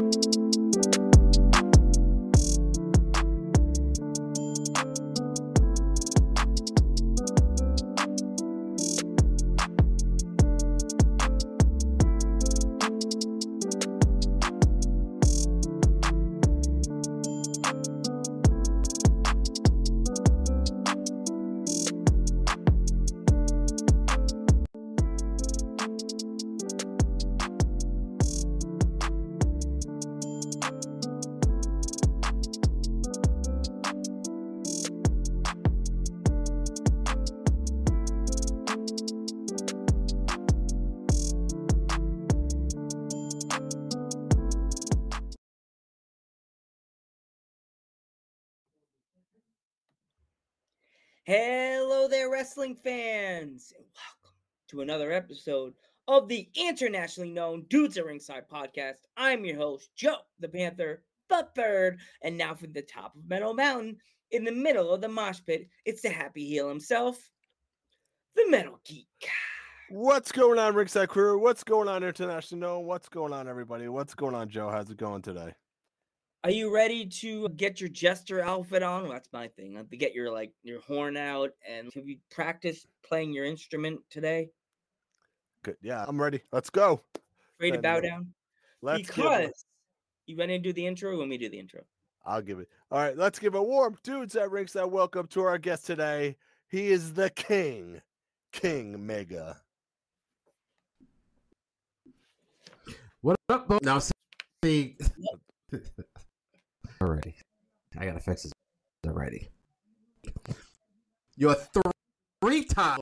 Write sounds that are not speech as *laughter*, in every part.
you Hello there, wrestling fans, and welcome to another episode of the internationally known Dudes at Ringside podcast. I'm your host, Joe the Panther, the third, and now from the top of Meadow Mountain, in the middle of the mosh pit, it's the happy heel himself, the Metal Geek. What's going on, Ringside Crew? What's going on, International? Known? What's going on, everybody? What's going on, Joe? How's it going today? Are you ready to get your jester outfit on? Well, that's my thing. uh, To get your like your horn out, and have you practiced playing your instrument today? Good. Yeah, I'm ready. Let's go. Ready to Then, bow down? Let's give because you ready to do the intro when we do the intro. I'll give it. All right, let's give a warm dudes at Ringside welcome to our guest today. He is the King, King Mega. What up, Bo? Now see. *laughs* already, I gotta fix this already. You're a three-time Hall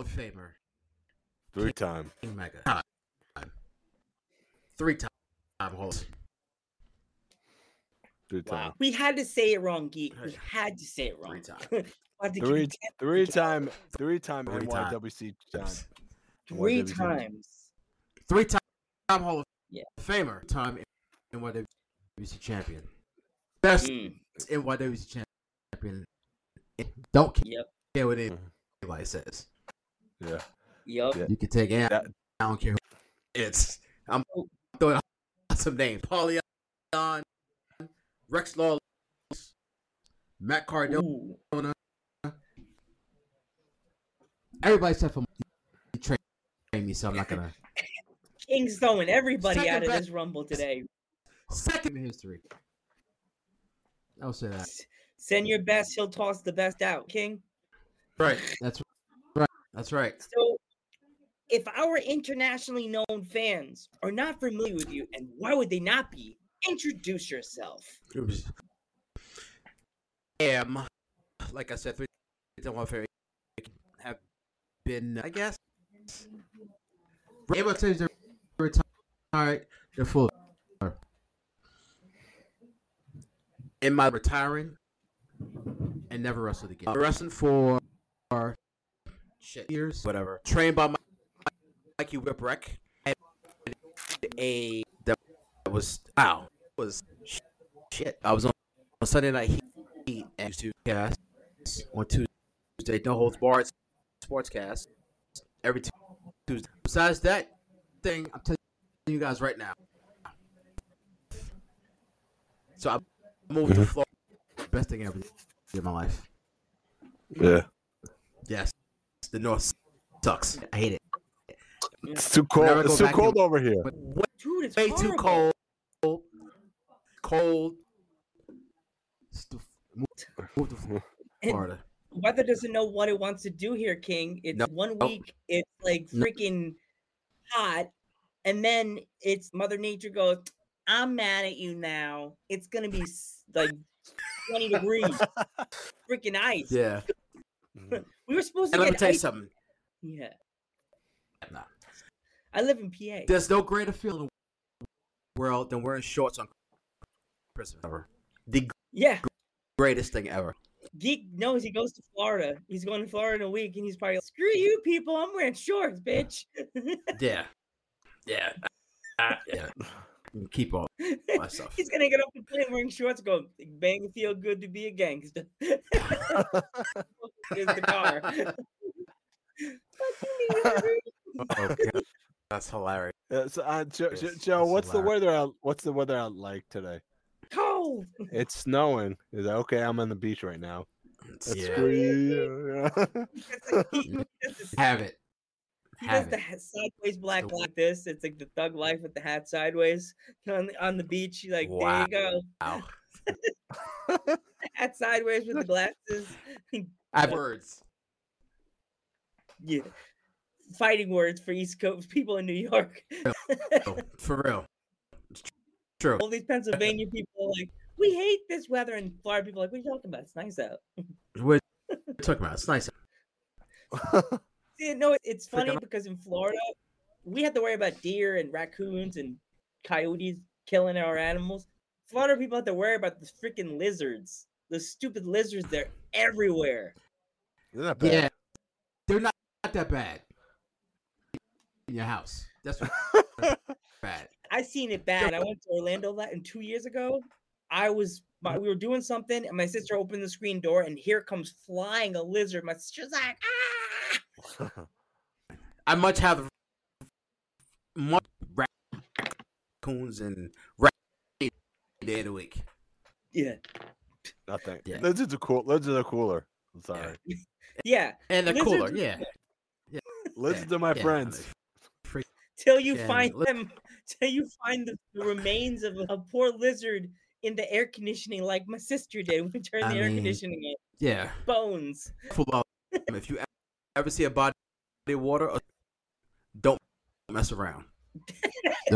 of Famer, Three time. King Mega. Three-time Hall. of- Three time. We had to say it wrong, geek. We had to say it wrong. *laughs* Three times. We'll have to keep Three it ten- three time three time Three time. NYWC time. three NYWC. times. Three-time Hall of Yeah. Famer. Time NYWC champion. Best Mm, NYWC champion. Don't yep. care what Mhm. anybody says. Yeah. Yep. You can take it. That- I don't care. Who it's I'm throwing out some names. Paulie Rex Lawless, Matt Cardona. Ooh. Everybody except for you trained me, so I'm not gonna. *laughs* King's throwing everybody Second out of best- this rumble today. Second in history. I'll say that. Send your best, he'll toss the best out, King. Right. That's right. That's right. So, if our internationally known fans are not familiar with you, and why would they not be? Introduce yourself. Oops. Am like I said, three time warfare have been, I guess, able to retire the full. In my retiring, and never wrestled again. I'm wrestling for shit years, whatever. Trained by my Mikey Whipwreck. Had a that was wow was shit. I was on, on Sunday night heat and to cast on Tuesday. No holds barred sportscast every Tuesday. Besides that thing, I'm telling you guys right now. So I moved to mm-hmm. Florida. Best thing I ever did in my life. Yeah. Yes, the North sucks. I hate it. It's too cold. It's too back in- cold over here. But way, Dude, it's way too horrible. cold. Cold. Stu- Move, move to *laughs* And Florida. weather doesn't know what it wants to do here, King. It's Nope. one Nope. week, it's like Nope. freaking hot, and then it's Mother Nature goes, I'm mad at you now. It's gonna be s- like 20 degrees, *laughs* freaking ice. Yeah. *laughs* We were supposed to And let me tell you ice. something. Yeah, Nah. I live in PA. There's no greater feeling in the world than wearing shorts on Christmas. Ever. The Yeah, greatest thing ever. Geek knows he goes to Florida. He's going to Florida in a week, and he's probably like, "Screw you, people! I'm wearing shorts, bitch." Yeah. Yeah. *laughs* Ah, yeah. Keep all myself. *laughs* he's gonna get off the plane wearing shorts, go bang, feel good to be a gangster. *laughs* Here's the car. *laughs* Fuck. Okay. That's hilarious. Uh, so, uh, Joe, Yes, Joe- Joe, that's what's the weather out? What's the weather out like today? Cold. It's snowing. Is that okay? I'm on the beach right now. That's yeah. pretty. yeah. It's like he, he does this- Have it. He does the hat sideways black The- like this. It's like the thug life with the hat sideways on the, on the beach. You're like, Wow. there you Wow. go. *laughs* Hat sideways with the *laughs* glasses. I have words. yeah. Fighting words for East Coast people in New York. For real. *laughs* It's true. All these Pennsylvania people are like, we hate this weather, and Florida people are like, what are you talking about? It's nice out. We're talking about. It's nice. See, no, it- it's funny Freaking- because in Florida, we had to worry about deer and raccoons and coyotes killing our animals. Florida people have to worry about the freaking lizards. The stupid lizards, they're everywhere. They're not bad? Yeah. They're not, not that bad. In your house. That's what *laughs* bad. I seen it bad. I went to Orlando that and two years ago. I was my, we were doing something and my sister opened the screen door and here comes flying a lizard. My sister's like, ah! *laughs* I much have much raccoons and rat day of the week. Yeah, Nothing. Yeah. Lizards are cool. Lizards are cooler. I'm sorry. *laughs* yeah. And the Lizards cooler, are- yeah. Lizards yeah, are my yeah, friends. Till you Yeah, find li- them, *laughs* till you find the, the remains of a, a poor lizard in the air conditioning, like my sister did when we turned I the air conditioning on. Yeah. Bones. If you ever see a body of water, don't mess around. *laughs*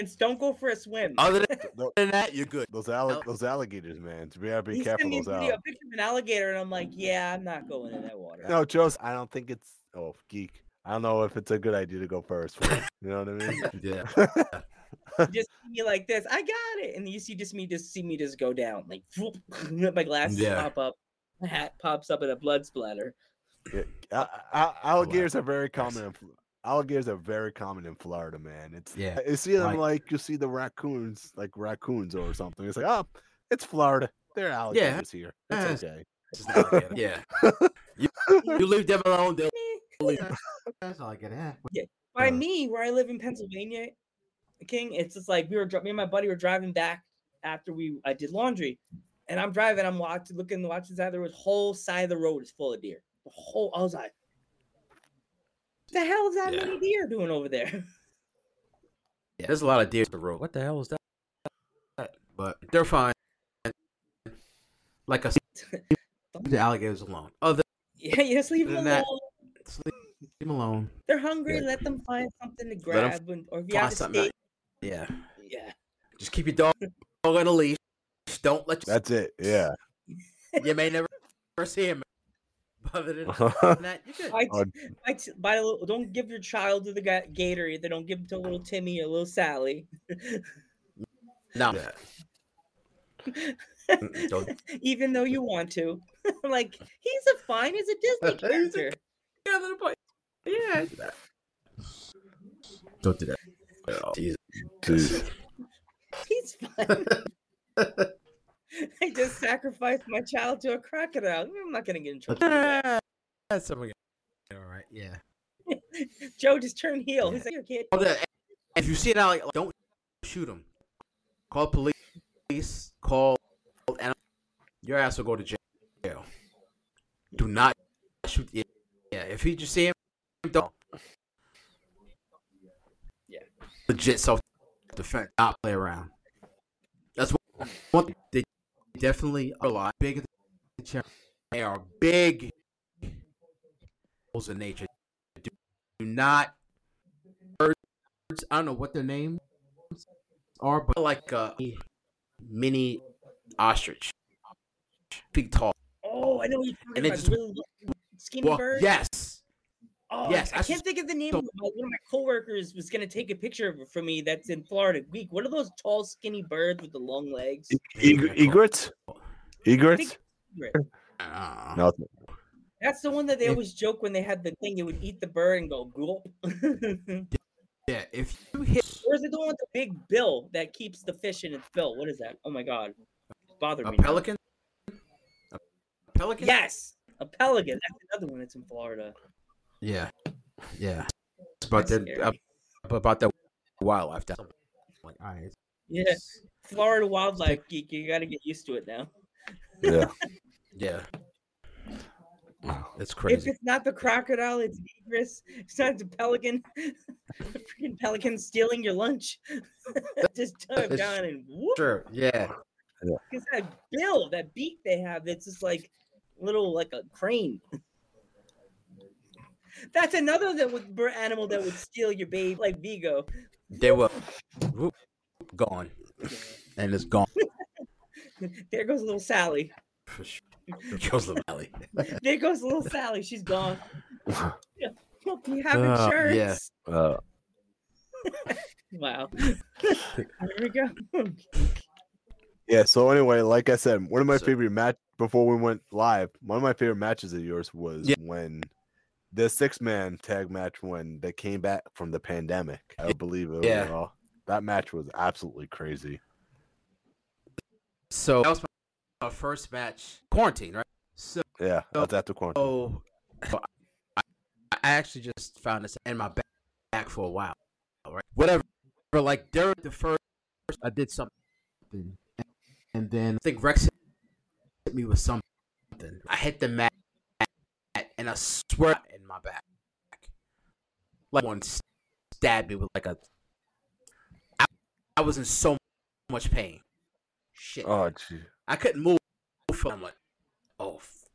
And don't go for a swim. Other than, Tho- than that, you're good. Those alli- No. those alligators, man. We gotta be he sent careful me a those video, a picture of an alligator, and I'm like, yeah, I'm not going in that water. No, Joe's. I don't think it's. Oh, geek. I don't know if it's a good idea to go first. for You know what I mean? *laughs* Yeah. *laughs* Just me like this. I got it, and you see just me just see me just go down like whoop, my glasses Yeah. pop up, my hat pops up, and a blood splatter. Yeah, a- a- alligators are very common. In, alligators are very common in Florida, man. It's Yeah, You see them like- like you see the raccoons, like raccoons or something. It's like, oh, it's Florida. They're alligators here. Yeah, It's okay. It's yeah. You, you leave them alone, they'll leave. *laughs* That's all I get at. By Uh. me, where I live in Pennsylvania, King, it's just like we were me and my buddy were driving back after we I did laundry, and I'm driving. I'm watching, looking, watching the side of the road. Whole side of the road is full of deer. The whole. I was like, "The hell is that Yeah. many deer doing over there?" *laughs* Yeah, there's a lot of deer on the road. What the hell is that? But they're fine. Like I said, leave the alligators alone. Other yeah, you just leave them alone. that, leave them alone. They're hungry. Yeah. Let them find something to Let 'em grab, and, or if you Find have a something. steak, Yeah. yeah. Just keep your dog *laughs* on a leash. Don't let you, That's it. Yeah. you may never see him. But other than that, you're good. Buy, buy, a little, don't give your child to the ga- gator either. Don't give it to little *laughs* Timmy or little Sally. No. *laughs* Mm, Don't even though you want to. *laughs* like he's a fine, he's a Disney He's a- character. Yeah, little boy. Yeah. Don't do that. Oh, Jesus. He's fine. *laughs* I just sacrificed my child to a crocodile. Mm, I'm not gonna get in trouble. that. *laughs* That's something. All right. Yeah. *laughs* Joe just turned heel. Yeah. He's like, "Here, kid." If you see an alligator, don't shoot him. Call police. Call. And your ass will go to jail. Do not shoot. Yeah. yeah. If he just see him, don't. Yeah. Legit self defense. Not play around. That's what one thing they definitely a lot bigger than charity. They are big animals in nature. Do, do not birds. I don't know what their names are, but like a mini ostrich, big tall. Oh, I know you're talking And about. just- Really little skinny Well, bird. yes, Oh, yes, I that's can't think of the name. so- of my, one of my coworkers was gonna take a picture of it for me. That's in Florida. Week. What are those tall, skinny birds with the long legs? Egr- egrets? Egrets? Uh, Nothing. That's the one that they If- always joke when they had the thing. It would eat the bird and go gulp. *laughs* yeah, if you hit is it the one with the big bill that keeps the fish in its bill? What is that? Oh my god, it's bothering a me. now. pelican, a pelican, Yes, a pelican. That's another one that's in Florida. Yeah, yeah. But That's they're, scary. Uh, about that wildlife. That's like, all right, Yeah, Florida wildlife geek. You got to get used to it now. Yeah. *laughs* yeah, it's crazy. If it's not the crocodile, it's egret. It's not the pelican. *laughs* the freaking pelican stealing your lunch. *laughs* just dive It's down and whoop. Sure, yeah, Because that bill, that beak they have, it's just like little like a crane. That's another that would bir- animal that would steal your baby, like Vigo. they were whoop, gone, and it's gone *laughs* There goes little Sally. for sure. Kills the valley. There goes little Sally. She's gone. *laughs* Look, you have Uh, insurance. yeah. Uh, *laughs* Wow. There we go. yeah. So anyway, like I said, one of my So- favorite match before we went live. One of my favorite matches of yours was Yeah. when the six man tag match when they came back from the pandemic. I believe it. Yeah. That match was absolutely crazy. So that was my, first match quarantine, right? So, Yeah, that's after quarantine. so I, I actually just found this in my back, back for a while, right? Whatever. But Like during the first, I did something, and then I think Rex hit me with something. I hit the mat, and I swear in my back, like one stabbed me with like a. I, I was in so much pain. Shit. Oh, gee. I couldn't move. I'm like, oh, f-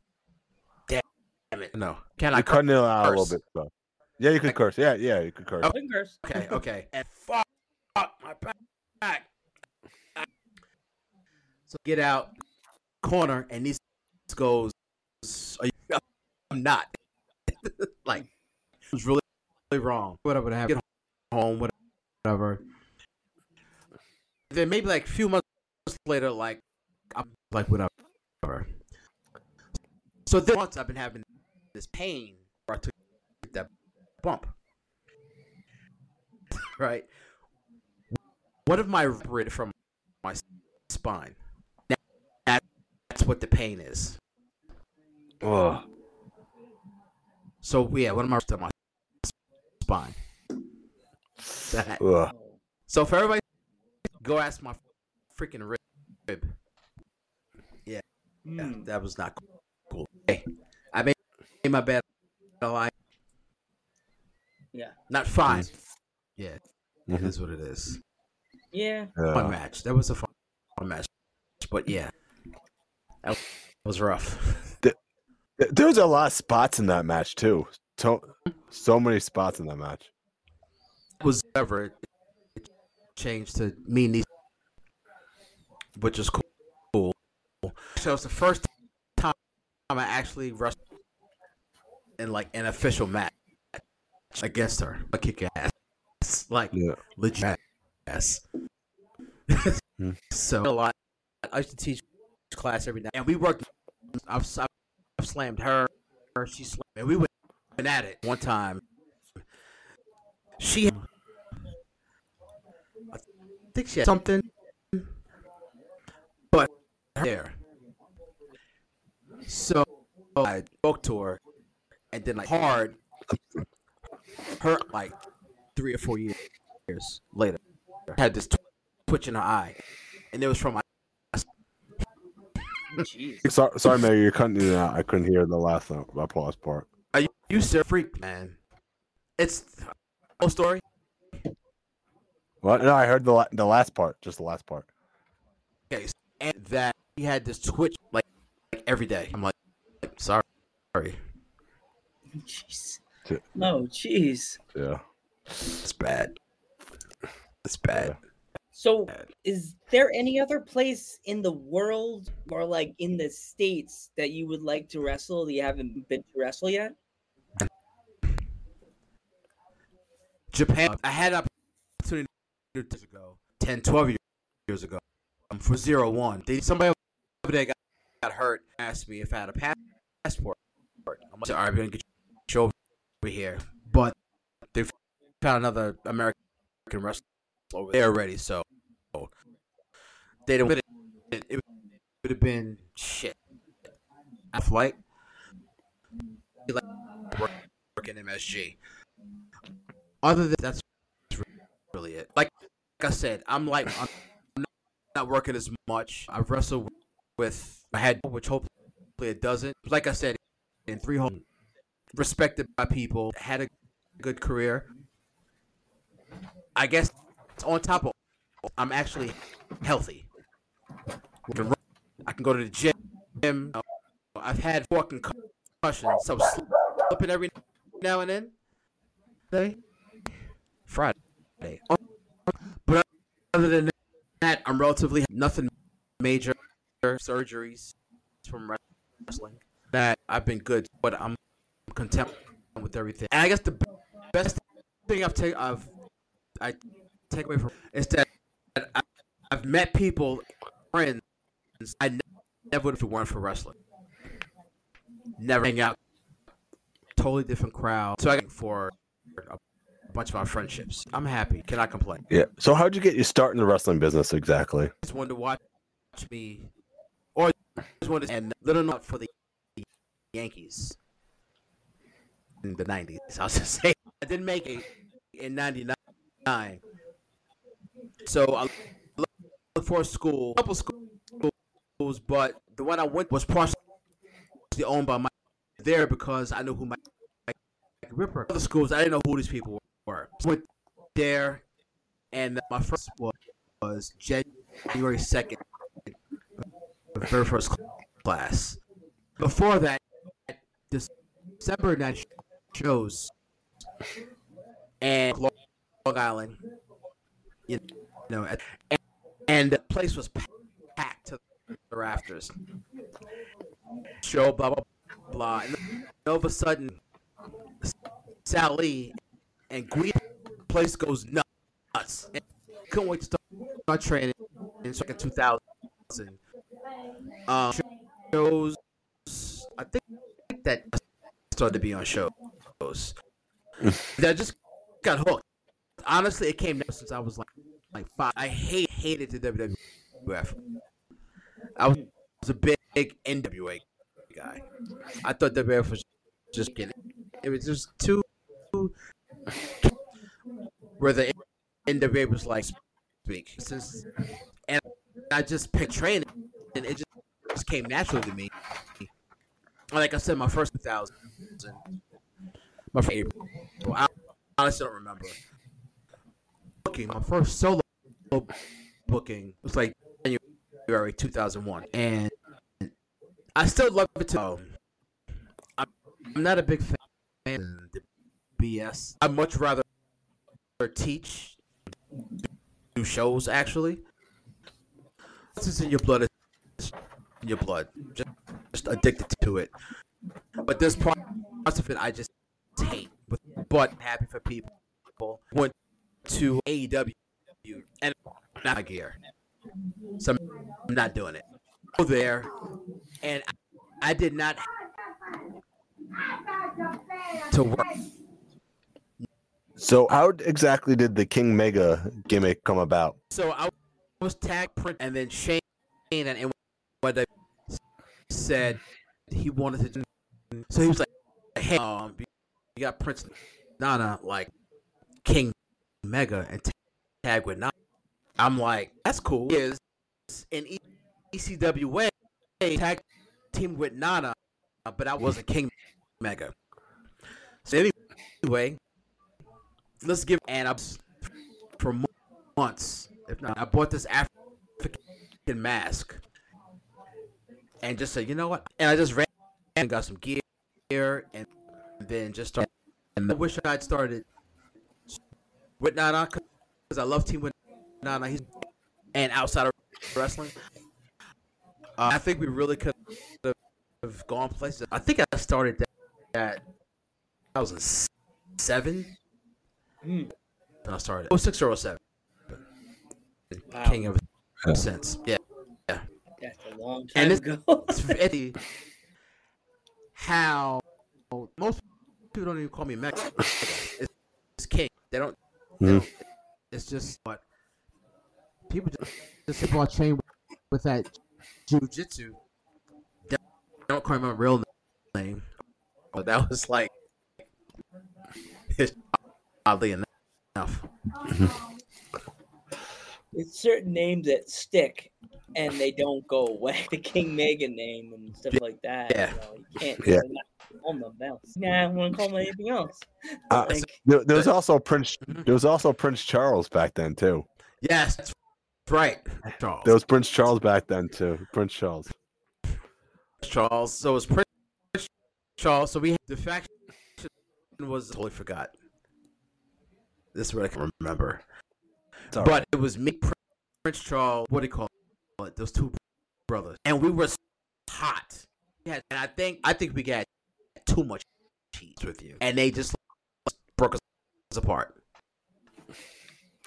damn it. No. Can I You're cutting it out a little bit. So. Yeah, you can curse. Yeah, yeah, you can curse. Oh. Fingers. Okay, *laughs* okay. And fuck, fuck my back. So get out, corner, and this goes, "Are you- I'm not. *laughs* like, it was really, really wrong. Whatever to have, get home, whatever. Then maybe like a few months later, like, I'm like, whatever. So then once I've been having this pain where I took that bump. *laughs* right? What if my rid from my spine? Now, that's what the pain is. Oh, So yeah, what am I to my spine? That. ugh. So for everybody, go ask my freaking rib. Yeah, Mm. that was not cool. Hey, I made, made my bed. I Yeah. not fine. Yeah, it Mhm. is what it is. Yeah. Fun Yeah. match. That was a fun, fun match. But yeah, that was rough. *laughs* Th- There was a lot of spots in that match too. So, so many spots in that match. was ever changed to me and these, which is cool. So it's the first time I actually wrestled in like an official match against her. I kick ass, like Yeah. legit ass. Hmm. *laughs* so a lot. I used to teach class every night, and we worked. I've, I've slammed her. her she slammed, and we went at it one time. She, I think she had something, but there. So I spoke to her, and then like hard, her like three or four years later had this twitch in her eye, and it was from my. Jeez. Sorry, sorry, Mary, you're cutting it out. I couldn't hear the last uh, applause part. Are you, you still freak, man? It's whole story. What? No, I heard the la- the last part, just the last part. Okay, and that he had this twitch like, like every day. I'm like, sorry, sorry, Jeez. Shit. Oh, jeez. Yeah. it's bad. It's bad. So, is there any other place in the world or like in the states that you would like to wrestle that you haven't been to wrestle yet? Japan. I had an opportunity years ago, 10, 12 years- years ago, um, for zero one. They somebody over there got, got hurt. Asked me if I had a passport. I'm like, all right, we're gonna get you over here, but they found another American wrestler over there already, so they don't. It, it would have been shit. A flight, like working MSG. Other than that's really it. Like, like I said, I'm like I'm not, not working as much. I've wrestled with my head, which hopefully it doesn't. Like I said, in three homes, respected by people, had a good career. I guess on top of, I'm actually healthy. I can, go to the gym. Uh, I've had four concussions, so slipping every now and then. Day, Friday. But other than that, I'm relatively nothing major surgeries from wrestling. That I've been good, but I'm content with everything. And I guess the best thing I've taken, I've I take away from is that I, have met people, friends I never would if it weren't for wrestling. Never hang out. Totally different crowd. So I got for a bunch of our friendships. I'm happy. Cannot complain. Yeah. So how'd you get your start in the wrestling business exactly? Just wanted to watch me, or just wanted to, and little note for the Yankees in the '90s. *laughs* I was just saying I didn't make it in '99. So I looked for a school, a couple schools, but the one I went was partially owned by my there because I knew who my Ripper. Other schools, I didn't know who these people were. So I went there, and my first was, was January second, the very first class. Before that, December night shows, and Long Island, you know, and, and the place was packed to the rafters. Show blah blah blah, and all of a sudden, Sally and Gwen place goes nuts. And couldn't wait to start training in second 2000. Um, shows, I think that started to be on shows. *laughs* that just got hooked honestly, it came since I was like like five. I hate hated the WWF. I was, a big, NWA guy. I thought WWF was just getting. It was just too. Where the NWA was like speak since, and I just picked training, and it just, just came naturally to me. Like I said, my first thousand, my favorite. I honestly don't remember Okay, my first solo booking was like January 2001, and I still love it. To, um, I'm, I'm not a big fan of BS. I'd much rather teach, do shows. Actually, this is in your blood. It's in your blood. Just, just addicted to it. But there's parts of it I just hate. But happy for people. Went to AEW and not gear. So I'm not doing it. Go there, and I, I did not to work. So how exactly did the King Mega gimmick come about? So I was tag print, and then Shane and what they said he wanted to. do. So he was like, "Hey, um, you got Prince Nana like King Mega and tag with Nana. I'm like, that's cool. Is in ECW way tag team with Nana, but I wasn't King Mega. So anyway, let's give and I for months, if not, I bought this African mask and just said, you know what? And I just ran and got some gear and then just started. And I wish I'd started with Nana because I love team with Nana. He's and outside of wrestling, uh, I think we really could have gone places. I think I started that at 2007. Mm. When I started, 06 or 07. Wow. King of since, yeah, yeah. That's a long time and it's, ago. *laughs* it's how most people don't even call me Mexican. It's, it's King. They don't Mm. It's just what people just, just people are trained with that jujitsu. They don't quite remember real name, but that was like oddly enough. Mm-hmm. it's certain names that stick and they don't go away. *laughs* The King Megan name and stuff like that. Yeah. You, know, you can't Yeah. yeah. call them else. Nah, I want to call them anything else. Uh, Like, There, there was also Prince. Mhm. There was also Prince Charles back then too. Yes, that's right. Charles. There was Prince Charles back then too. Prince Charles. Charles. So it was Prince Charles. So we had the faction was totally forgot. This is what I can remember. It's all But it was me, Prince Charles. What do you call it? Those two brothers, and we were hot. Yeah, and I think I think we got too much cheese with you, and they just broke us apart.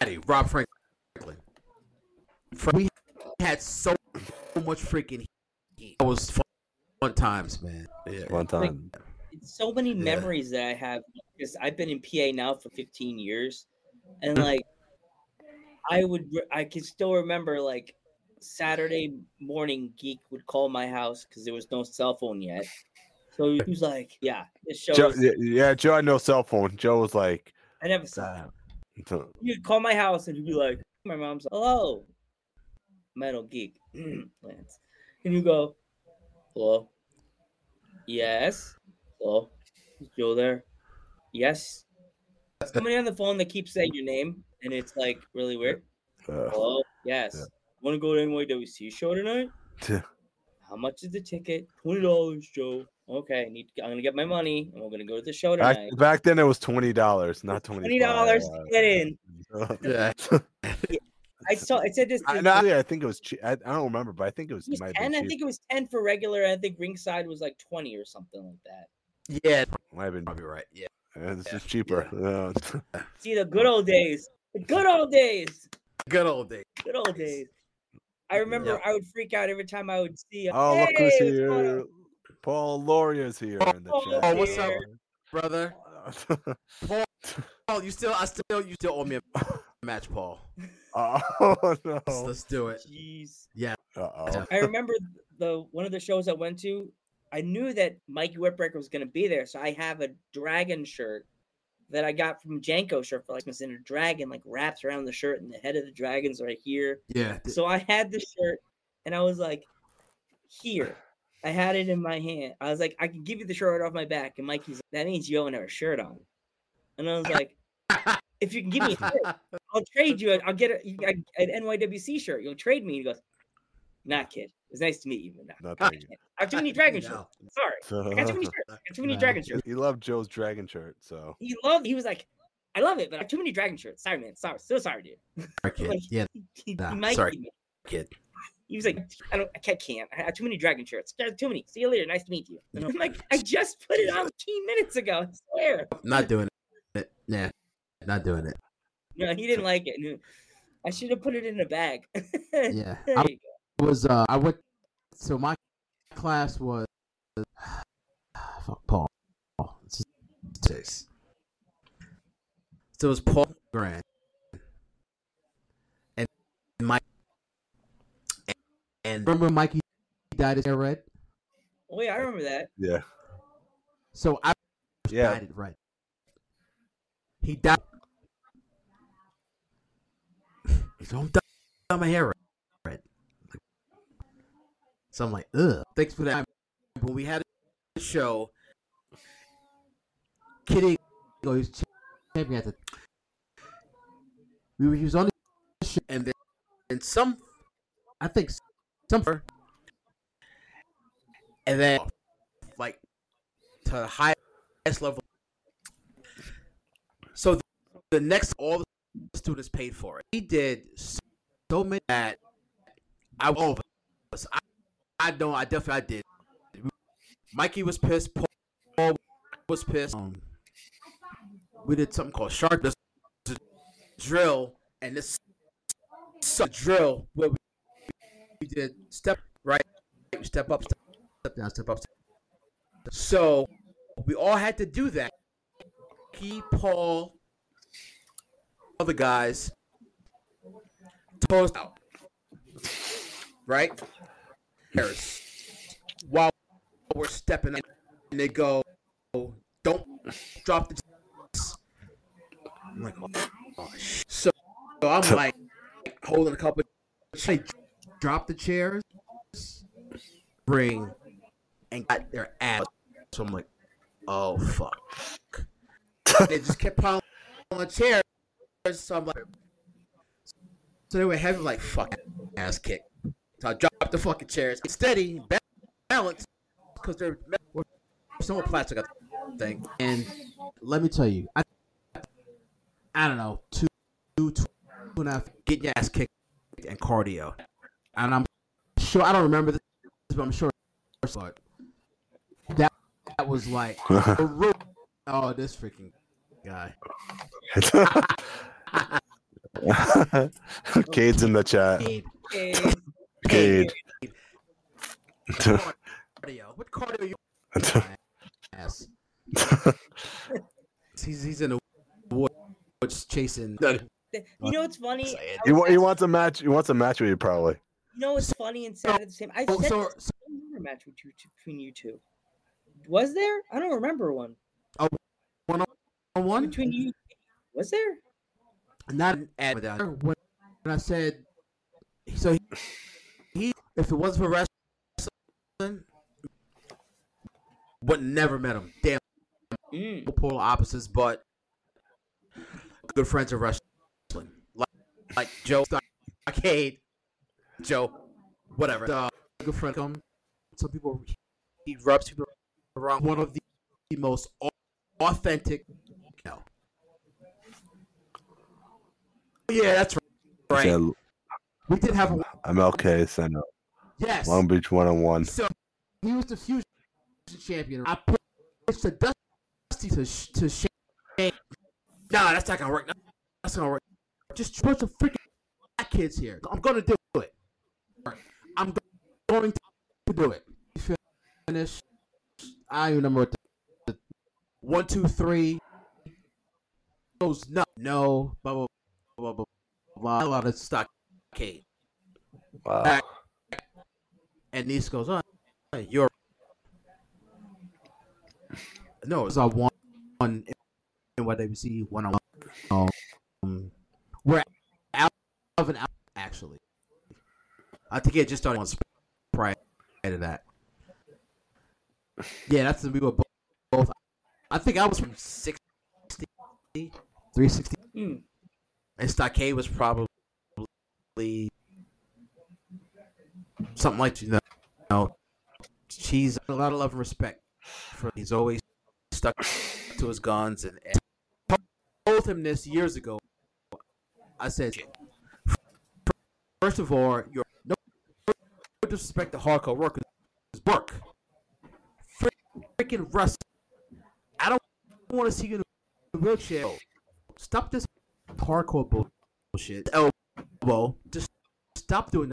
Eddie, Rob Franklin. Fra- We had so much freaking heat. It was fun, fun times, man. Yeah. One time. it's so many Yeah. memories that I have because I've been in PA now for 15 years, and Mm. like I would, I can still remember like Saturday morning, Geek would call my house because there was no cell phone yet. So he was like, "Yeah, this show." Joe, is- yeah, yeah, Joe had no cell phone. Joe was like, I never saw. uh, He'd call my house and he'd be like, "My mom's like, hello, Metal Geek, *clears throat* Lance," and you go, "Hello, yes, hello, is Joe there? Yes." *laughs* Somebody on the phone that keeps saying your name, and it's like really weird. uh, Hello, yes. Yeah. Want to go to NYWC show tonight? How much is the ticket? Twenty dollars, Joe. Okay, I need. I'm gonna get my money, and we're gonna go to the show back, tonight. back then it was twenty dollars, not twenty. Twenty dollars to get in. *laughs* Yeah. *laughs* I *laughs* saw. It said this. I, no, yeah, I think it was. che- I, I don't remember, but I think it was. It was might ten. I think it was ten for regular. and I think ringside was like twenty or something like that. Yeah, Might have been. probably right. Yeah. Yeah, this Yeah, is cheaper. Yeah. *laughs* See the good old days. The good old days. Good old days. Good old days. I remember Yeah. I would freak out every time I would see. oh, look who's "Hey, what's going here! on?" Paul Loria's here in the chat. Oh, what's up, here. brother? *laughs* Paul, you still, I still, you still owe me a match, Paul. oh *laughs* no! Let's, let's do it. Jeez. Uh-oh. I remember the one of the shows I went to. I knew that Mikey Whipwreck was going to be there, so I have a dragon shirt that I got from Janko shirt for Christmas, and a dragon like wraps around the shirt, and the head of the dragon's right here. Yeah. So I had the shirt, and I was like, "Here." I had it in my hand. I was like, "I can give you the shirt right off my back," and Mikey's like, "That means you don't have a shirt on." And I was like, *laughs* "If you can give me a shirt, I'll trade you. I'll get a, a- an NYWC shirt. You'll trade me." He goes, "Nah, kid. It's nice to meet you, but nah, Not I thank you. I have too many dragon No. shirts. Sorry, I got too many *laughs* shirts. I got too many Nah. dragon shirts." he loved Joe's dragon shirt, so He loved. He was like, "I love it, but I have too many dragon shirts. Sorry, man. Sorry, so sorry, dude." Sorry, kid. *laughs* Like, Yeah, He, he, Nah, he might sorry. be- kid. He was like, I don't, I can't, can't. I have too many dragon shirts. There's too many. See you later. Nice to meet you. And *laughs* I'm like, I just put it on 15 minutes ago. I swear. Not doing it. Yeah. Not doing it. No, he didn't like it. I should have put it in a bag. *laughs* Yeah. I was, uh, I went, so my class was, *sighs* fuck, Paul. It's just six. So it was Paul Grant. And Mike. And remember Mikey dyed his hair red? Oh yeah, I remember that. yeah, So I yeah. dyed it red. He died. Don't dye my hair red. So I'm like, ugh. Thanks for that. When we had a show, Kitty, oh, he champion at the. We were he was on the show, and then and some, I think some, and then like to the highest level. So the, the next, all students paid for it. He did so, so many that I of us. I, know. I definitely I did. Mikey was pissed. Paul, was pissed. Um, we did something called a drill, and this suck drill where we, did step right, step up, step down, step up. Step so we all had to do that. He, Paul, other guys, toast out, right? Harris, while we're stepping, up, and they go, "Don't drop the." Chairs. I'm like, oh, so, so I'm like, holding a couple. They dropped the chairs, ring, and got their ass. So I'm like, oh fuck. *laughs* they just kept piling on chairs. So I'm like, so they were having like fuck ass kick. So I dropped the fucking chairs, steady, balance, because they're somewhat plastic I think. And let me tell you, I I don't know two two two and a half getting your ass kicked and cardio, and I'm sure I don't remember this, but I'm sure that that was like *laughs* oh this freaking guy. *laughs* Cade's in the chat. Cade. Okay. Cade. cardio. What cardio you ass? he's he's in the woods chasing. You know what's funny? Say it. I he, was he wants a match. He wants a match with you, probably. You know what's funny and sad at the same. I So, said so, this- so I don't remember a match between you two. Was there? I don't remember one one on one. between you. Was there? Not at when, when I said so he, he if it wasn't for wrestling would never met him. Damn Mm. polar opposites, but good friends of wrestling. Like, like Joe Arcade, Joe, whatever. Uh, good friend come. Some people he rubs people around. One of the, the most authentic. No. Yeah, that's right. Yeah, We did have a MLK Center. yes. Long Beach one on one. So he was the fusion champion. I pitched to Dusty to to Shane. Nah, that's not gonna work. That's not gonna work. Just put some freaking black kids here. I'm gonna do it. I'm going to do it. Finish. I don't even remember what the, the one, two, three. Goes no, no, blah blah blah blah blah. A lot of stockade. Wow. And Nice goes, oh, hey, you're. No, it's all one, one in what they see one on one. Um, we're out of an out, actually. I think it just started once prior to that. Yeah, that's we were both. both I think I was from 60, 360, Mm. And Stockade was probably something like you know, she's a lot of love and respect for he's always stuck to his guns and, and told him this years ago. I said, first of all, you're no disrespect to hardcore workers work. Freaking wrestling. I don't want to see you in a wheelchair. Stop this hardcore bullshit. Elbow. Just stop doing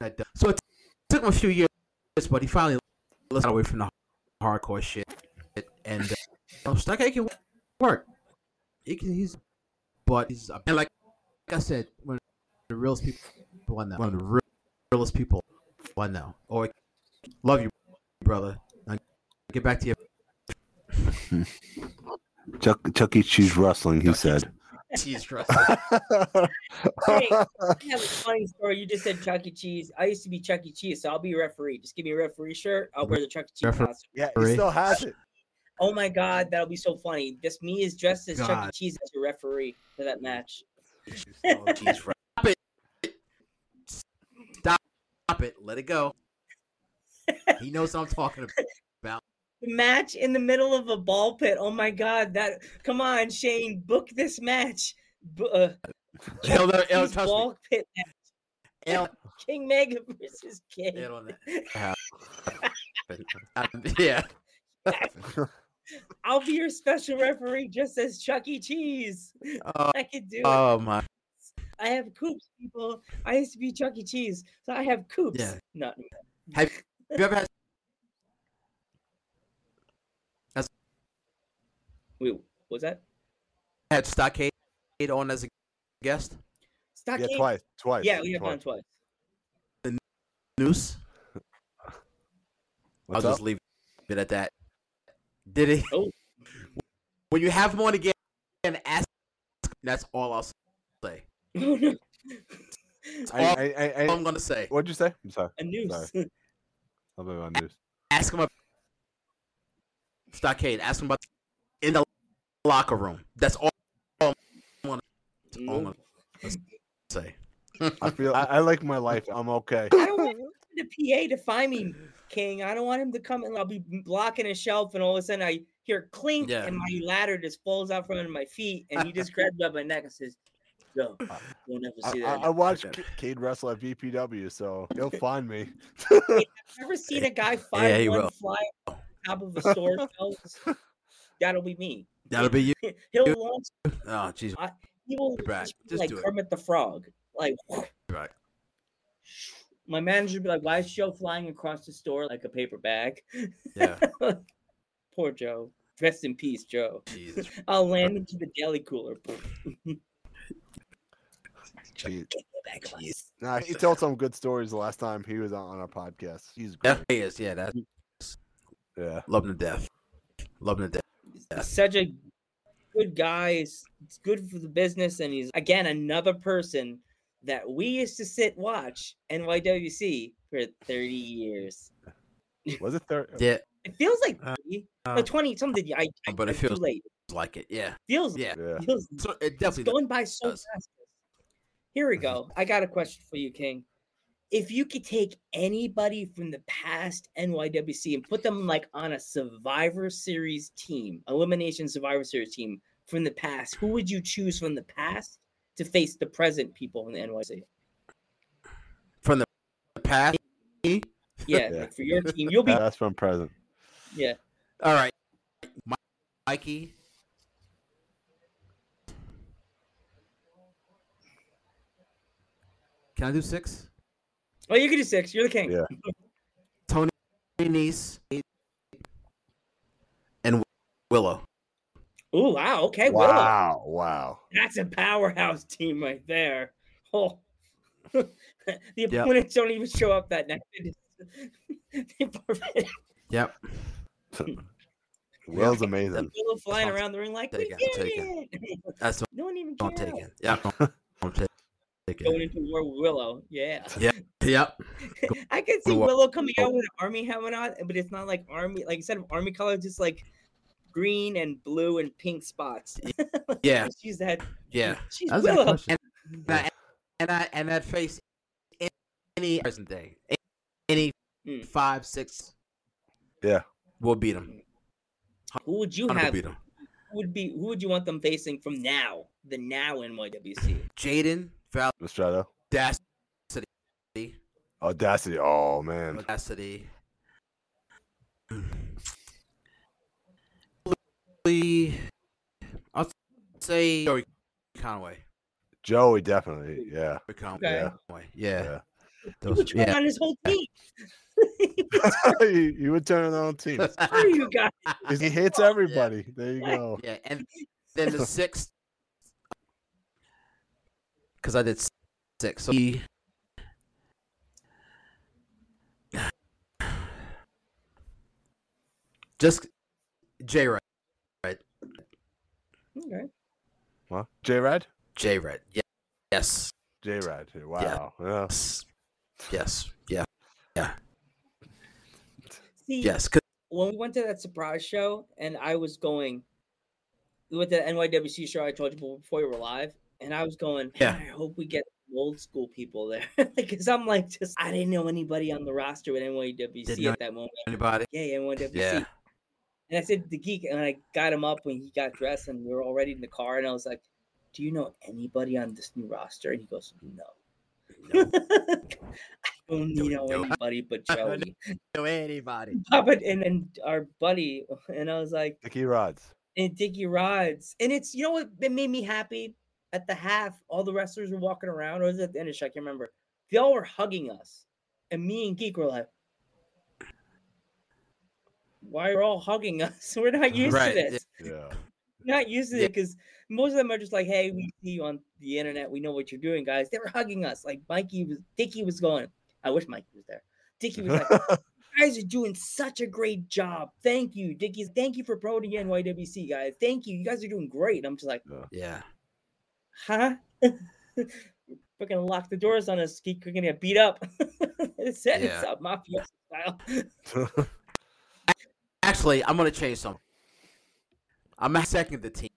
that. So it took him a few years, but he finally got away from the hardcore shit. And uh, oh, Stockade can work. He can. He's, but he's and like, like I said, one of the realest people I know. One of the real, realest people one now. Or love you, brother. Now, get back to you. *laughs* Chuck, Chuck E. Cheese wrestling. He said. Cheese crust. *laughs* Hey, I have a *laughs* funny story. You just said Chuck E. Cheese. I used to be Chuck E. Cheese, so I'll be a referee. Just give me a referee shirt. I'll wear the Chuck E. Cheese Referee. costume. yeah, he still has it. Oh my god, that'll be so funny. Just me is dressed as Chuck E. Cheese as a referee for that match. Cheese crust. *laughs* Stop it. Stop it. Let it go. He knows what I'm talking about. Match in the middle of a ball pit. Oh my god, that come on, Shane, book this match. Uh, *laughs* It'll it'll- trust me. ball pit match. It'll- *laughs* King Mega versus King. it'll. Um, *laughs* yeah. I'll be your special referee just as Chuck E. Cheese. Oh, I could do it. oh my. I have coops, people. I used to be Chuck E. Cheese, so I have coops. Yeah. Not Have you ever had wait, was that I had Stockade on as a guest? Stockade? Yeah, twice. Twice. Yeah, we have twice. gone twice. Noose? *laughs* What's I'll up? just leave it at that. Did he? Oh. *laughs* When you have him on again, and ask. That's all I'll say. *laughs* Oh, no. That's I, all, I, I, I- I'm gonna say. what'd you say? I'm sorry. A noose. Sorry. Something on news. Ask him about Stockade. Ask him about in the locker room. That's all I'm gonna Nope. say. I feel I, I like my life. I'm okay. I don't want the PA to find me, King. I don't want him to come and I'll be blocking a shelf, and all of a sudden I hear clink, Yeah. and my ladder just falls out from under my feet, and he just grabs up my neck and says, "Yo, you'll never I, see I, that." I watched Okay. Cade wrestle at VPW, so he'll *laughs* find me. I've Ever seen a guy *laughs* Yeah, five one will. fly on top of a *laughs* store shelves? That'll be me. That'll be you. *laughs* He'll You- launch. Oh, jeez. He will Right, just be just like do it. Kermit the Frog. Like Right. *sniffs* my manager would be like, "Why is Joe flying across the store like a paper bag?" Yeah. *laughs* Poor Joe. Rest in peace, Joe. Jesus. *laughs* I'll land into the deli cooler. He, Jeez. nah, he told some good stories the last time he was on our podcast. He's Yeah, he is. Yeah, that's Yeah. love him to death. Love him to death. Yeah. Such a good guy. It's, it's good for the business, and he's again another person that we used to sit watch NYWC for 30 years. *laughs* Was it third? *laughs* Yeah, It feels like Uh, 30, uh, no, 20 something. I, I but it I'm feels- late. like it. Yeah, Feels yeah. Yeah. feels So it It's definitely. going by so does. fast. Here we go. *laughs* I got a question for you, King. If you could take anybody from the past NYWC and put them like on a Survivor Series team, Elimination Survivor Series team from the past, who would you choose from the past to face the present people in the NYC? from the past. Yeah, Yeah. like for your team, you'll be Yeah, that's from present. yeah. All right, Mikey. Can I do six? Oh, you can do six. You're the king. Yeah. *laughs* Tony Nese and Willow. Oh wow. Okay. Willow. Wow. Wow. That's a powerhouse team right there. Oh, *laughs* the opponents don't even show up that night. They just- *laughs* Yep. Will's amazing. Willow flying around the ring like we take it, did I'll take it. That's what no one even I'm cared. taking. Yep. I'm ta- Going taking. into war with Willow. Yeah. *laughs* Yeah, Yep. *laughs* I can see Willow coming out with an army helmet on, but it's not like army like instead of army colors, just like green and blue and pink spots. *laughs* Yeah. She's that Yeah. she's That's Willow. question. And, I, and I and that face any present day, any Mm. five six, Yeah. we'll beat them. Who would you Hundred have beat them. who would be who would you want them facing from now? The now in NYWC. Jaden, Mastrado. Audacity, Audacity. Oh man. Audacity. Probably, I'll say Joey Conway. Joey definitely. Yeah. Joey Conway. Okay. Yeah. Yeah. Yeah. He Those- would turn yeah. on his whole *laughs* team. *laughs* you, you would turn their own team. Screw you guys. 'Cause He hates everybody. There you go. Yeah, and then the sixth, because I did six. So he, just J Red, Okay. What? J Rad? J Red. Yeah. Yes. J Rad. Wow. Yeah. Yes. Yes. Yeah. Yeah. See, Yes. 'cause- when we went to that surprise show and I was going, we went to the NYWC show I told you before you were live, and I was going, Yeah. I hope we get old school people there. *laughs* Because I'm like, just, I didn't know anybody on the roster with NYWC at that moment. Anybody? Yeah, NYWC. Yeah. And I said, the geek, and I got him up when he got dressed, and we were already in the car, and I was like, Do you know anybody on this new roster? And he goes, No. No. *laughs* I don't Don't know know. anybody but *laughs* I don't Joey. know anybody. But and then our buddy, and I was like, Dickie Rodz. and Dickie Rodz. And it's you know what it made me happy at the half, all the wrestlers were walking around, or was it at the end of the show? I can't remember. They all were hugging us. And me and Geek were like, Why are all hugging us? *laughs* We're not used Right, to this. Yeah. *laughs* Not used to Yeah. it because most of them are just like, Hey, we see you on the internet, we know what you're doing, guys. They were hugging us. Like Mikey was Dickie was going. I wish Mikey was there. Dickie was like, *laughs* guys are doing such a great job. Thank you, Dickie. Thank you for promoting NYWC, guys. Thank you. You guys are doing great. I'm just like, Yeah. Huh? *laughs* freaking lock the doors on us. Keep- We're gonna get beat up. *laughs* it's Set Yeah. us up, mafia style. *laughs* Actually, I'm gonna change something. I'm not second the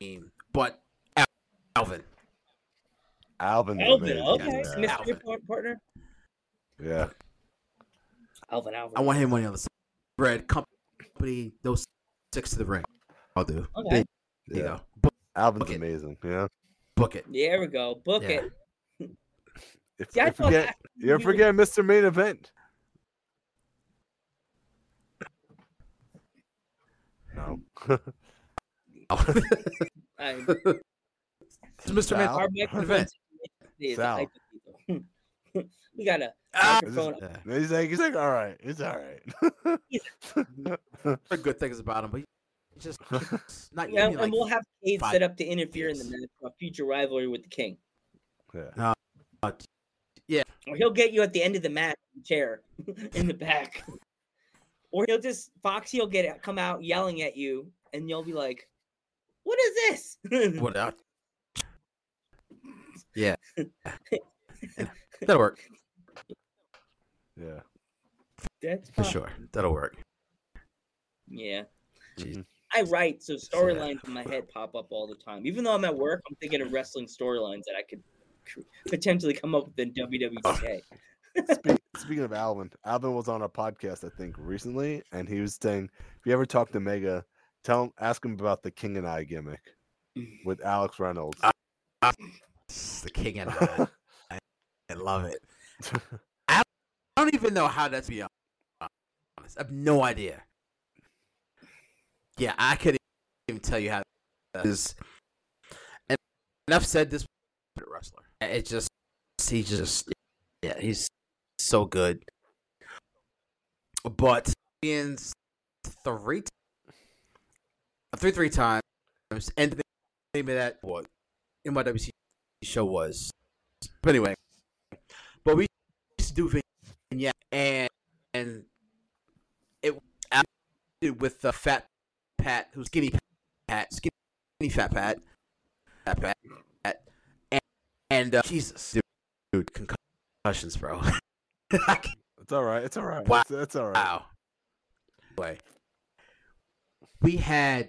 team, but Al- Alvin. Alvin, okay, yes, Yeah. mystery Alvin. partner. yeah. Alvin, Alvin. I want him on the other side. Bread company, those six to the ring. I'll do. Okay. There you Yeah. go. Book, Alvin's Book it. amazing. Yeah. book it. There we go. Book Yeah. it. *laughs* If, See, I you thought forget, that- you ever we- forget Mr. Main Event? No. *laughs* I, It's Mr. Man. Sal? our microphone *laughs* Event. is Sal. hypothetical. we got a Ah, microphone. yeah. he's like, he's like, all right, it's all right. There are good things about him, but he just *laughs* not Yeah, even and like we'll have Cade set up to interfere in the match for a future rivalry with the King. yeah. Or he'll get you at the end of the match in the chair *laughs* in the back. Or he'll just Foxy will get come out yelling at you, and you'll be like, "What is this?" *laughs* what out. Yeah. That'll work Yeah. That's for fine. sure. That'll work. Yeah. Jeez. I write, so storylines in my head pop up all the time. Even though I'm at work, I'm thinking of wrestling storylines that I could potentially come up with in WWE. Speak, speaking of Alvin, Alvin was on a podcast I think recently, and he was saying, if you ever talk to Mega, tell him, ask him about the King and I gimmick with Alex Reynolds. It's the king and I. I, *laughs* I love it. I don't even know how that's be honest. I have no idea. Yeah, I couldn't even tell you how that is. And, and I've said this wrestler. It just he just yeah, he's so good. But being three three three times and the name of that what NYWC show was. But anyway, but we used to do vignette and yeah and it was with the fat Pat, who's skinny Pat, skinny fat Pat, fat Pat, Pat and, and uh, Jesus, dude, dude, concussions, bro. *laughs* It's all right. It's all right. Wow. It's, it's all right. wow. Anyway, we had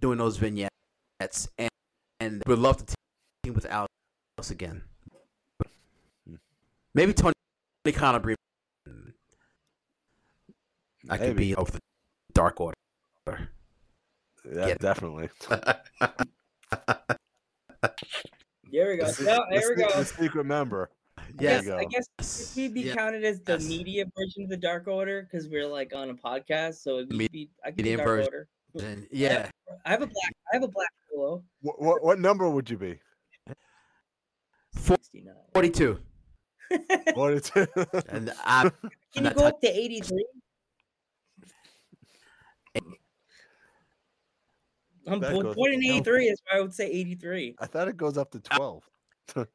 doing those vignettes, and and would love to team with Alex again. Maybe Tony bring. I could Maybe. be of the Dark Order. Yeah, Get definitely. *laughs* Here we go. No, here we go. The secret member. Yeah, I guess, I guess we'd be counted as the yes. media version of the Dark Order because we're like on a podcast, so it'd be, be I could be Dark version. Order. *laughs* Then, yeah. I have a black. I have a black pillow. What, what, what number would you be? 42. *laughs* 42. and I, Can you go up to 83? I'm That born, born in eighty three. That's why I would say eighty three. I thought it goes up to twelve. *laughs*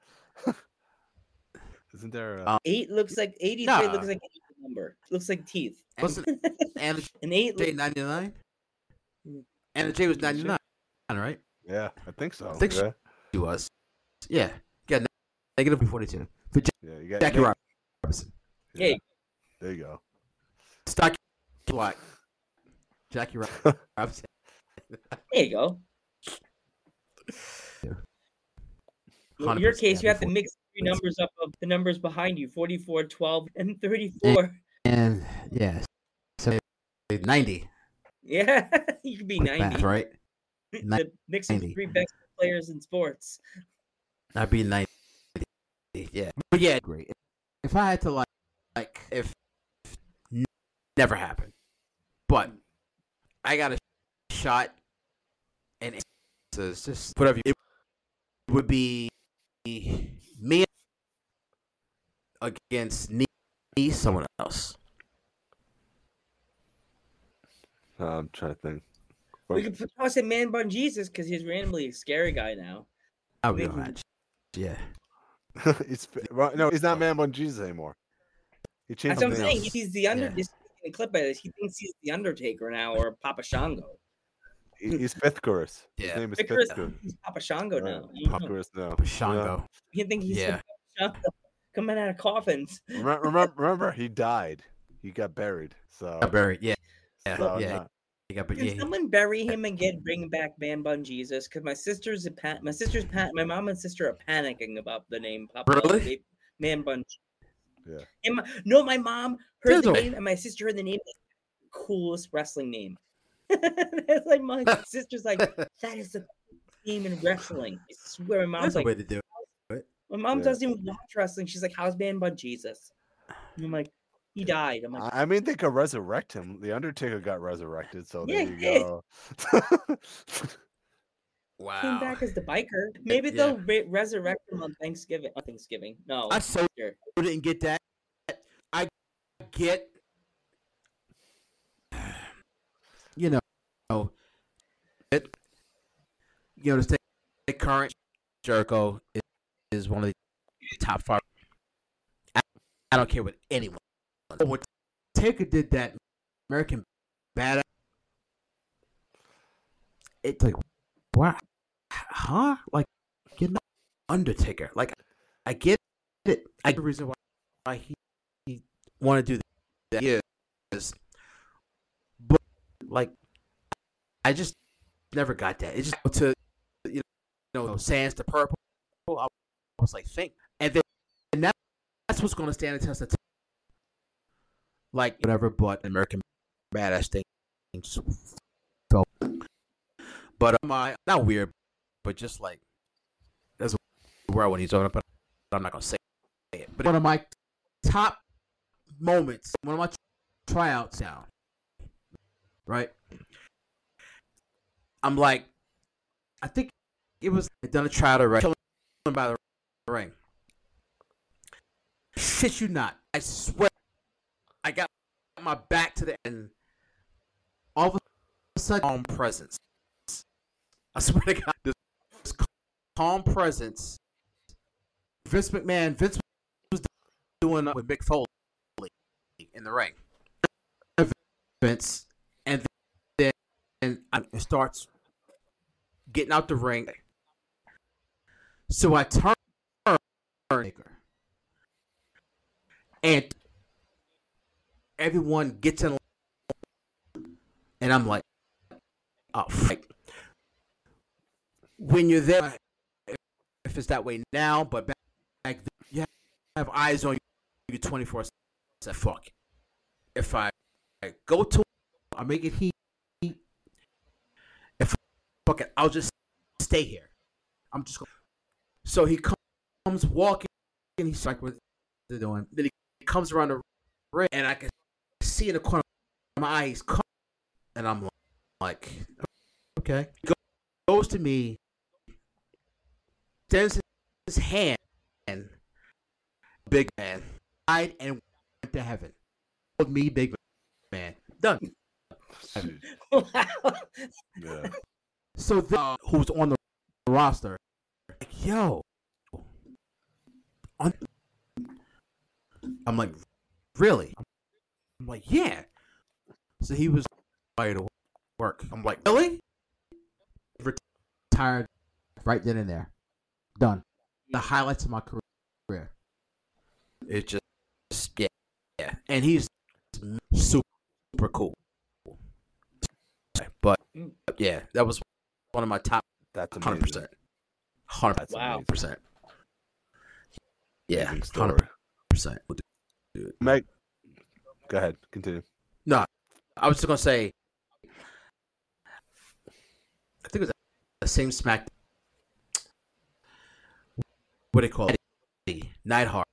Isn't there? A, Um, Eight looks like eighty three. Nah. Looks like an eight number. Looks like teeth. wasn't *laughs* Anna An eight. J ninety nine. Mm. Anna J was ninety nine, right? yeah, I think so. think so. yeah. She was. Yeah, yeah. Negative forty-two for Ja- yeah, you got Jackie Nick- Robinson. Yeah. There you go. Stocky Black. Jackie Robinson. *laughs* there you go. In your case, you have to mix three numbers up of the numbers behind you 44, 12, and 34. And yeah, so ninety. Yeah, *laughs* you could be quick 90. math, right? The Knicks are three best players in sports. I'd be ninety. Yeah, but yeah, great. If I had to like, like if n- never happened, but I got a shot, and it's just whatever. It would be me against me, someone else. Uh, I'm trying to think. We could put- toss in Man Bun Jesus because he's randomly a scary guy now. I would be a match. Yeah. *laughs* it's well, no, he's not Man Bun Jesus anymore. He changed That's what I'm his saying. name. He's the under. Yeah. This in a clip of this, he thinks he's the Undertaker now or Papa Shango. He- he's Fifthcorus. His Yeah. name is Icarus, Fifthcorus. he's Papa Shango now. You know, Fifthcorus now. Shango. You think he's Yeah. Shango *laughs* coming out of coffins? Remember, remember, *laughs* remember, he died. He got buried. So, Got buried. Yeah. Yeah. so yeah. no. He got, Can yeah. someone bury him and get bring back Man Bun Jesus? Because my sister's a pan- my sister's pan- my mom and sister are panicking about the name Papa Really? Man Bun. Yeah. And my, no, my mom heard the name and my sister heard the name. Coolest wrestling name. *laughs* it's like my *laughs* sister's like that is the coolest name in wrestling. I swear, my mom's That's a like way to do it. my mom Yeah. doesn't even watch wrestling. She's like, "How's Man Bun Jesus?" And I'm like, "He died." I'm like, I I mean, they could resurrect him. The Undertaker got resurrected, so Yeah, there you he did. go. Wow. came back as the biker. *laughs* Maybe yeah. they'll re- resurrect him on Thanksgiving. On Thanksgiving, no. I so Sure. didn't get that. I get, you know, it, you know, to stay current, Jericho is, is one of the top five. I, don't care what anyone. When Taker did that American Badass, it's like, wow, huh? Like, you know, Undertaker. Like, I get it. I get the reason why, he, he want to do that. but like, I just never got that. It just to you know, Sans to purple. I was like, think, and then and that, that's what's going to stand the test of time. Like whatever, but American Badass thing felt. But am I not weird, but just like that's where when he's talking about. But I'm not gonna say it. But one of my top moments, one of my tryouts now, right? I'm like, I think it was done a tryout to Killing by the ring. Shit you not. I swear. I got my back to the end. All of a sudden, calm presence. I swear to God, this, calm presence. Vince McMahon, Vince was doing with Mick Foley in the ring. Vince, and it starts getting out the ring. So I turn, and everyone gets in, and I'm like, oh, frick. When you're there, if it's that way now, but back, back then, you have eyes on you 24 7. Fuck. If I, I go to, I make it heat. If fuck it, I'll just stay here. I'm just going. So he comes walking, and he's like, "What they're doing?" Then he comes around the ring, and I can see in the corner of my eye he's coming, and I'm like, "Okay." He goes to me, extends his hand, big man, died and went to heaven. Called me, big man. Done. *laughs* Wow. yeah. So uh, who's on the roster? Like, yo, on, I'm like, really? I'm like, yeah. So he was ready to work. I'm like, really? Retired right then and there. Done. The highlights of my career. It just, yeah, yeah. And he's super cool. But yeah, that was one of my top That's amazing. hundred percent. Hundred Wow. percent. Yeah, Amazing story. hundred percent. Meg, go ahead. Continue. No, I was just gonna say, I think it was the same smack. What do they call it? Neidhart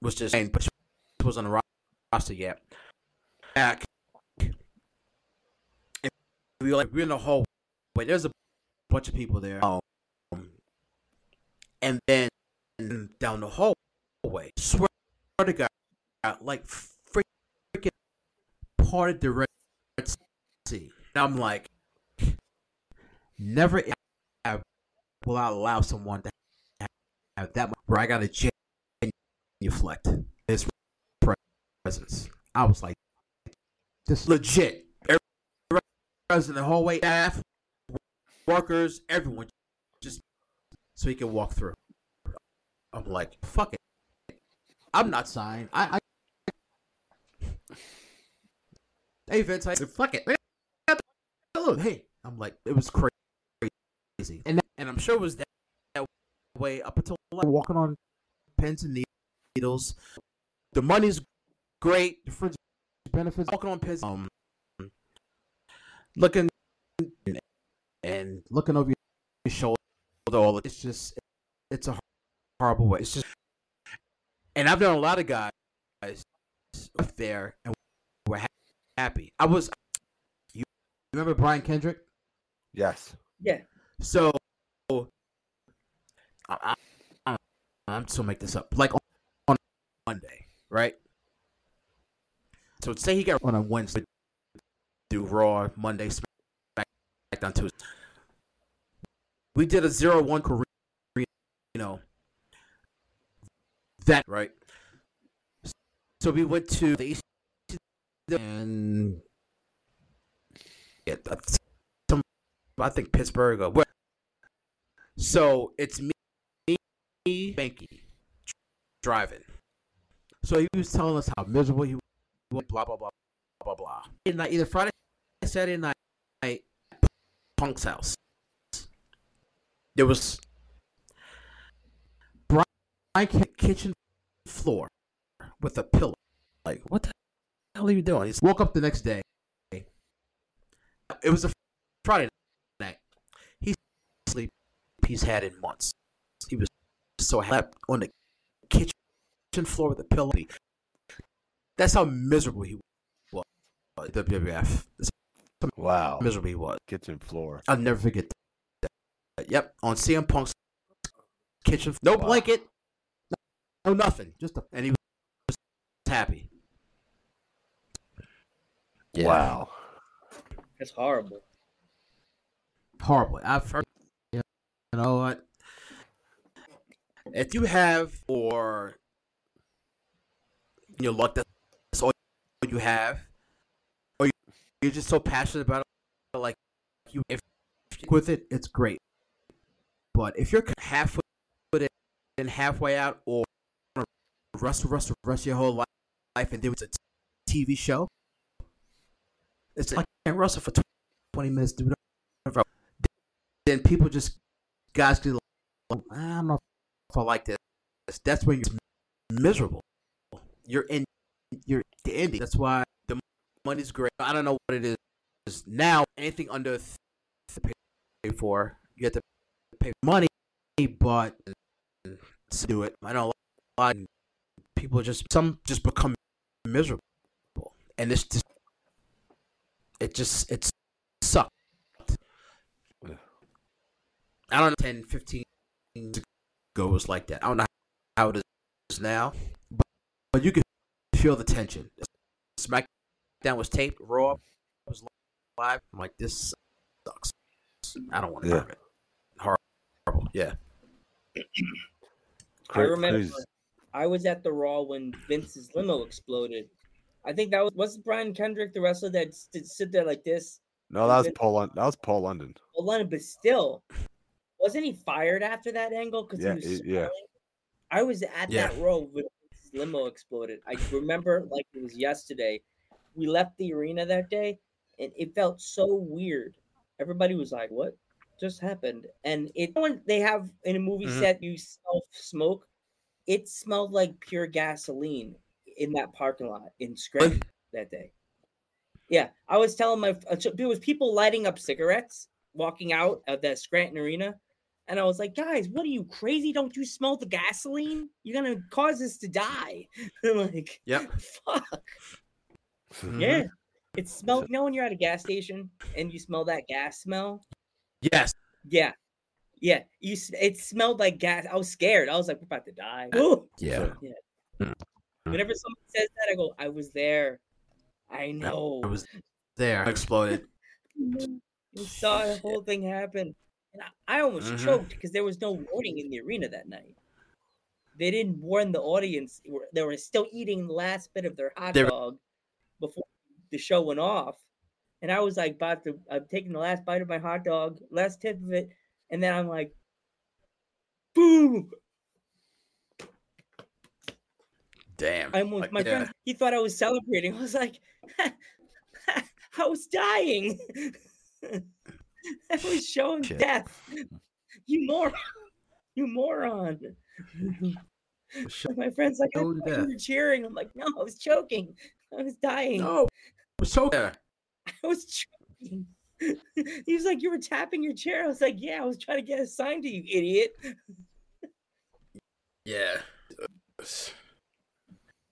was just saying, but she was on the roster yet. Back, and we were like we're in the hallway. Wait, there's a bunch of people there. Um, and then down the hallway, swear to God, like freaking parted the Red Sea. And I'm like, never ever will I allow someone to have, that much where I got to genuflect his presence. I was like, this legit. Every in the hallway, staff, workers, everyone, just so he can walk through. I'm like, fuck it. I'm not signed. I, I Hey Vince, I said, fuck it. Hey, I'm like, it was crazy, and and I'm sure it was that, that way up until like, walking on pins and needles. The money's great. The fringe benefits. Walking on pins. Um, looking and looking over your shoulder. All it's just it's a horrible way. It's just, and I've known a lot of guys up there and were happy. I was. You remember Brian Kendrick? Yes. Yeah. So, I, I, I'm still make this up. Like on, on Monday, right? So say he got on a Wednesday, do Raw Monday, SmackDown Tuesday. We did a zero one Korean, you know, that right. So we went to the East and yeah, some I think Pittsburgh or where. So it's me, me, Banky, driving. So he was telling us how miserable he was, blah blah blah blah blah. And either Friday, Saturday night, Punk's house. There was Brian kitchen floor with a pillow. Like what the hell are you doing? He woke up the next day. It was a Friday night. He's sleep he's had in months. He was so happy on the kitchen floor with a pillow. That's how miserable he was. WWF. That's how Wow. miserable he was. Kitchen floor. I'll never forget that. Yep, on CM Punk's kitchen. No Wow. blanket. No, no nothing. Just a, and he was happy. Yeah. Wow. That's horrible. horrible. I've heard, you know what? If you have, or you're luck that's all you have, or you're just so passionate about it, like you, if with it, it's great. But if you're halfway in, halfway out, or wrestle, wrestle, wrestle your whole life, and then it's a TV show, it's like I can't wrestle for twenty minutes, do then people just guys get like, I don't know if I like this. That's when you're miserable. You're in you're the indie. That's why the money's great. I don't know what it is now. Anything under th- pay for, you have to pay money, but to do it. I know a lot of people just some just become miserable, and it's just it just it sucks. I don't know, 10, 15 years ago was like that. I don't know how it is now, but, but you can feel the tension. SmackDown was taped, Raw was live. I'm like, this sucks. I don't want to Yeah. it. Yeah. *clears throat* I remember. I was at the Raw when Vince's limo exploded. I think that was was Brian Kendrick, the wrestler that did sit there like this. No, that was Paul. That was Paul London. Well, London, but still, wasn't he fired after that angle? Because Yeah, he was he- yeah. I was at Yeah. that row when limo exploded. I remember like it was yesterday. We left the arena that day, and it felt so weird. Everybody was like, "What just happened?" And it when they have in a movie Mhm. set you self smoke, it smelled like pure gasoline in that parking lot in Scranton that day. Yeah, I was telling my uh, there was people lighting up cigarettes walking out of that Scranton Arena, and I was like, "Guys, what are you crazy? Don't you smell the gasoline? You're gonna cause us to die." *laughs* I'm like, yeah, *laughs* "Fuck, Mm-hmm. yeah." It smelled. You know when you're at a gas station and you smell that gas smell? Yes. Yeah, yeah. You. It smelled like gas. I was scared. I was like, "We're about to die." Woo! Yeah. Whenever someone says that, I go, "I was there. I know." I was there. Exploded. *laughs* We saw the whole thing happen. And I, I almost Mhm. choked because there was no warning in the arena that night. They didn't warn the audience. They were- still eating the last bit of their hot They were- dog before the show went off. And I was like about to I'm taking the last bite of my hot dog, last tip of it, and then I'm like, boom! Damn. I'm with Like, my yeah. friend. He thought I was celebrating. I was like, *laughs* I was dying. *laughs* I was showing Shit. death. You moron! You moron! My friend's like, I thought you were cheering. I'm like, no, I was choking. I was dying. No. So yeah. *laughs* I was choking. *laughs* he was like, you were tapping your chair. I was like, yeah, I was trying to get a sign to you, idiot. *laughs* Yeah.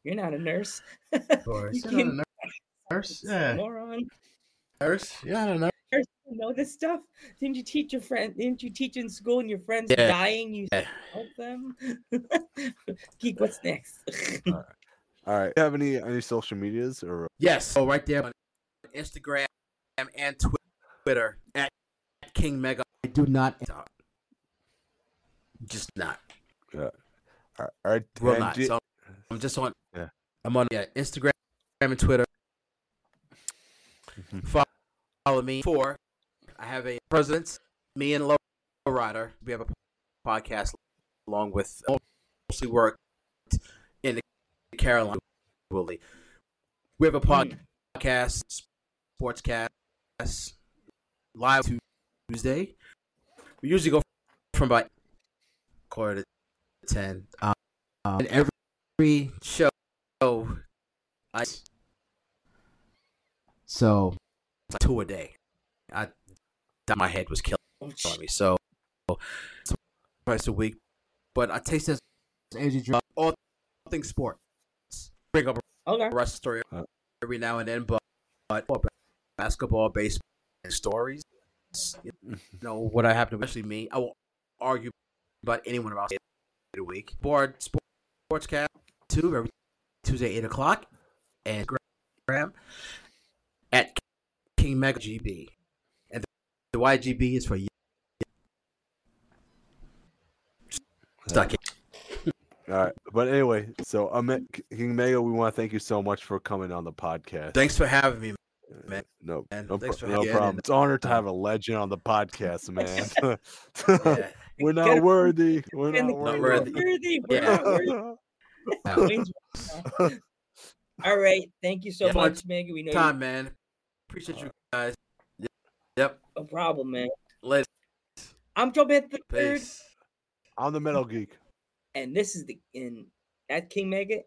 You're not a nurse. Boys, You you're not a nurse. nurse. Yeah. Moron. Nurse. You're not a nurse. Nurse, you know this stuff? Didn't you teach your friend? Didn't you teach in school and your friends Yeah. dying? You Yeah. help them? Geek, what's next? All right. Do you have any any social medias or Yes. Oh, right there on Instagram and Twitter at King Mega. I do not. Just not. all right? Will not. So I'm just on. Yeah. I'm on yeah, Instagram and Twitter. Follow, follow me for. I have a president. Me and Low Rider. We have a podcast along with mostly work in the Carolina. Willie. We have a Hmm. podcast, sportscast, live Tuesday. We usually go from about quarter to ten. Um, and every show, I so like two a day. I my head was killing Oh, me. So twice a week, but I taste this energy drink. All things sports. Bring up okay. a wrestling story Uh. every now and then, but but basketball, baseball, and stories. You *laughs* know what I happen to, especially me. I will argue about anyone about a week. Board sports sportscast two every Tuesday eight o'clock, and Instagram at King Mega GB, and the YGB is for you. Stuck it. all right. But anyway, so um, King Mega, we want to thank you so much for coming on the podcast. Thanks for having me. Man. Uh, no, man. no, Thanks pro- no problem. It's an honor to have a legend on the podcast, *laughs* man. *laughs* Yeah. We're not him. worthy. We're not worthy. worthy. worthy. We're Yeah. not worthy. *laughs* Yeah. Wayne's right now. All right. Thank you so Yeah. much, Megan. We know Time, man. Appreciate uh, you guys. Yep. you no problem, man. Let's I'm Joe Beth the third. I'm the Metal Geek. and this is the in at King Mega